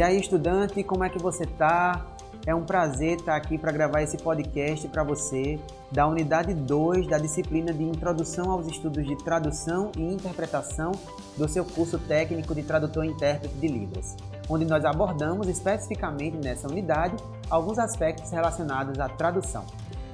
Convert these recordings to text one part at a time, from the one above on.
E aí, estudante, como é que você tá? É um prazer estar aqui para gravar esse podcast para você da unidade 2 da disciplina de Introdução aos Estudos de Tradução e Interpretação do seu curso técnico de tradutor e intérprete de Libras, onde nós abordamos especificamente nessa unidade alguns aspectos relacionados à tradução.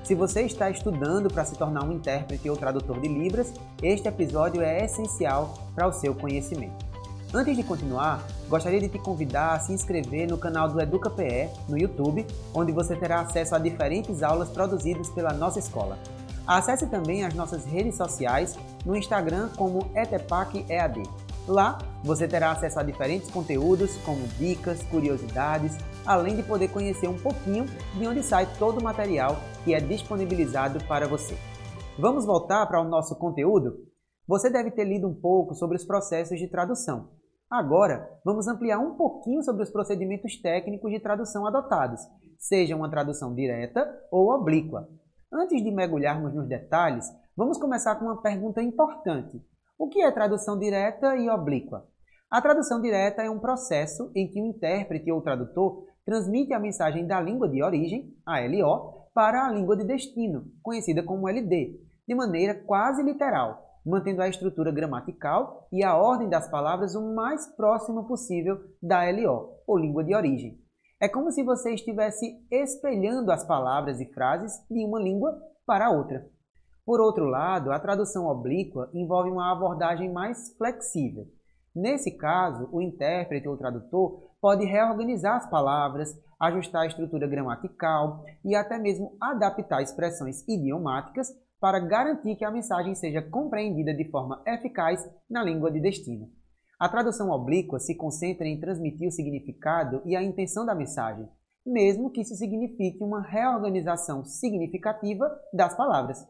Se você está estudando para se tornar um intérprete ou tradutor de Libras, este episódio é essencial para o seu conhecimento. Antes de continuar, gostaria de te convidar a se inscrever no canal do EducaPE no YouTube, onde você terá acesso a diferentes aulas produzidas pela nossa escola. Acesse também as nossas redes sociais no Instagram como ETEPACEAD. Lá você terá acesso a diferentes conteúdos como dicas, curiosidades, além de poder conhecer um pouquinho de onde sai todo o material que é disponibilizado para você. Vamos voltar para o nosso conteúdo? Você deve ter lido um pouco sobre os processos de tradução. Agora, vamos ampliar um pouquinho sobre os procedimentos técnicos de tradução adotados, seja uma tradução direta ou oblíqua. Antes de mergulharmos nos detalhes, vamos começar com uma pergunta importante. O que é tradução direta e oblíqua? A tradução direta é um processo em que o intérprete ou tradutor transmite a mensagem da língua de origem, a LO, para a língua de destino, conhecida como LD, de maneira quase literal, mantendo a estrutura gramatical e a ordem das palavras o mais próximo possível da LO, ou língua de origem. É como se você estivesse espelhando as palavras e frases de uma língua para outra. Por outro lado, a tradução oblíqua envolve uma abordagem mais flexível. Nesse caso, o intérprete ou tradutor pode reorganizar as palavras, ajustar a estrutura gramatical e até mesmo adaptar expressões idiomáticas para garantir que a mensagem seja compreendida de forma eficaz na língua de destino. A tradução oblíqua se concentra em transmitir o significado e a intenção da mensagem, mesmo que isso signifique uma reorganização significativa das palavras.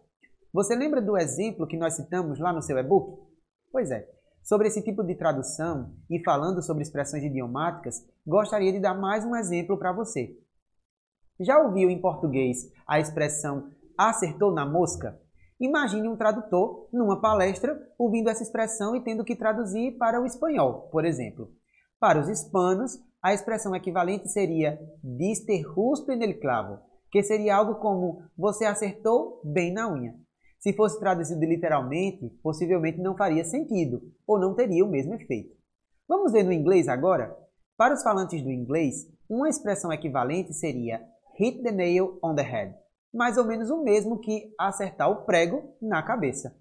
Você lembra do exemplo que nós citamos lá no seu e-book? Pois é. Sobre esse tipo de tradução e falando sobre expressões idiomáticas, gostaria de dar mais um exemplo para você. Já ouviu em português a expressão acertou na mosca? Imagine um tradutor numa palestra ouvindo essa expressão e tendo que traduzir para o espanhol, por exemplo. Para os hispanos, a expressão equivalente seria diste justo en el clavo, que seria algo como você acertou bem na unha. Se fosse traduzido literalmente, possivelmente não faria sentido ou não teria o mesmo efeito. Vamos ver no inglês agora? Para os falantes do inglês, uma expressão equivalente seria hit the nail on the head mais ou menos o mesmo que acertar o prego na cabeça.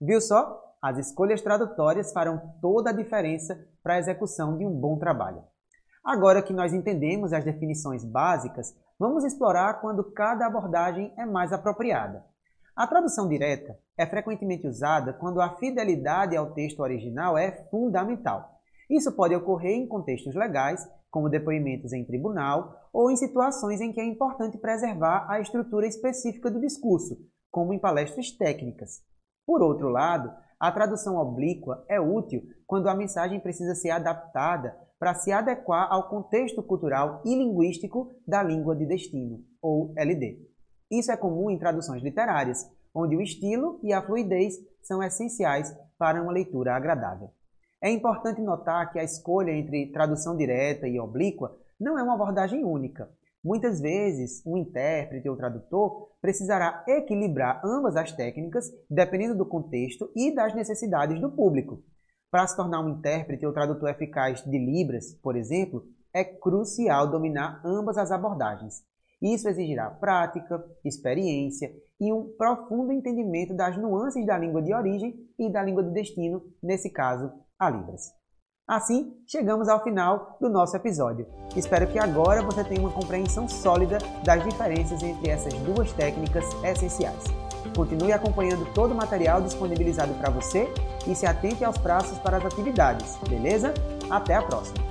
Viu só? As escolhas tradutórias farão toda a diferença para a execução de um bom trabalho. Agora que nós entendemos as definições básicas, vamos explorar quando cada abordagem é mais apropriada. A tradução direta é frequentemente usada quando a fidelidade ao texto original é fundamental. Isso pode ocorrer em contextos legais como depoimentos em tribunal, ou em situações em que é importante preservar a estrutura específica do discurso, como em palestras técnicas. Por outro lado, a tradução oblíqua é útil quando a mensagem precisa ser adaptada para se adequar ao contexto cultural e linguístico da língua de destino, ou LD. Isso é comum em traduções literárias, onde o estilo e a fluidez são essenciais para uma leitura agradável. É importante notar que a escolha entre tradução direta e oblíqua não é uma abordagem única. Muitas vezes, um intérprete ou tradutor precisará equilibrar ambas as técnicas, dependendo do contexto e das necessidades do público. Para se tornar um intérprete ou tradutor eficaz de Libras, por exemplo, é crucial dominar ambas as abordagens. Isso exigirá prática, experiência e um profundo entendimento das nuances da língua de origem e da língua de destino, nesse caso, a Libras. Assim, chegamos ao final do nosso episódio. Espero que agora você tenha uma compreensão sólida das diferenças entre essas duas técnicas essenciais. Continue acompanhando todo o material disponibilizado para você e se atente aos prazos para as atividades, beleza? Até a próxima!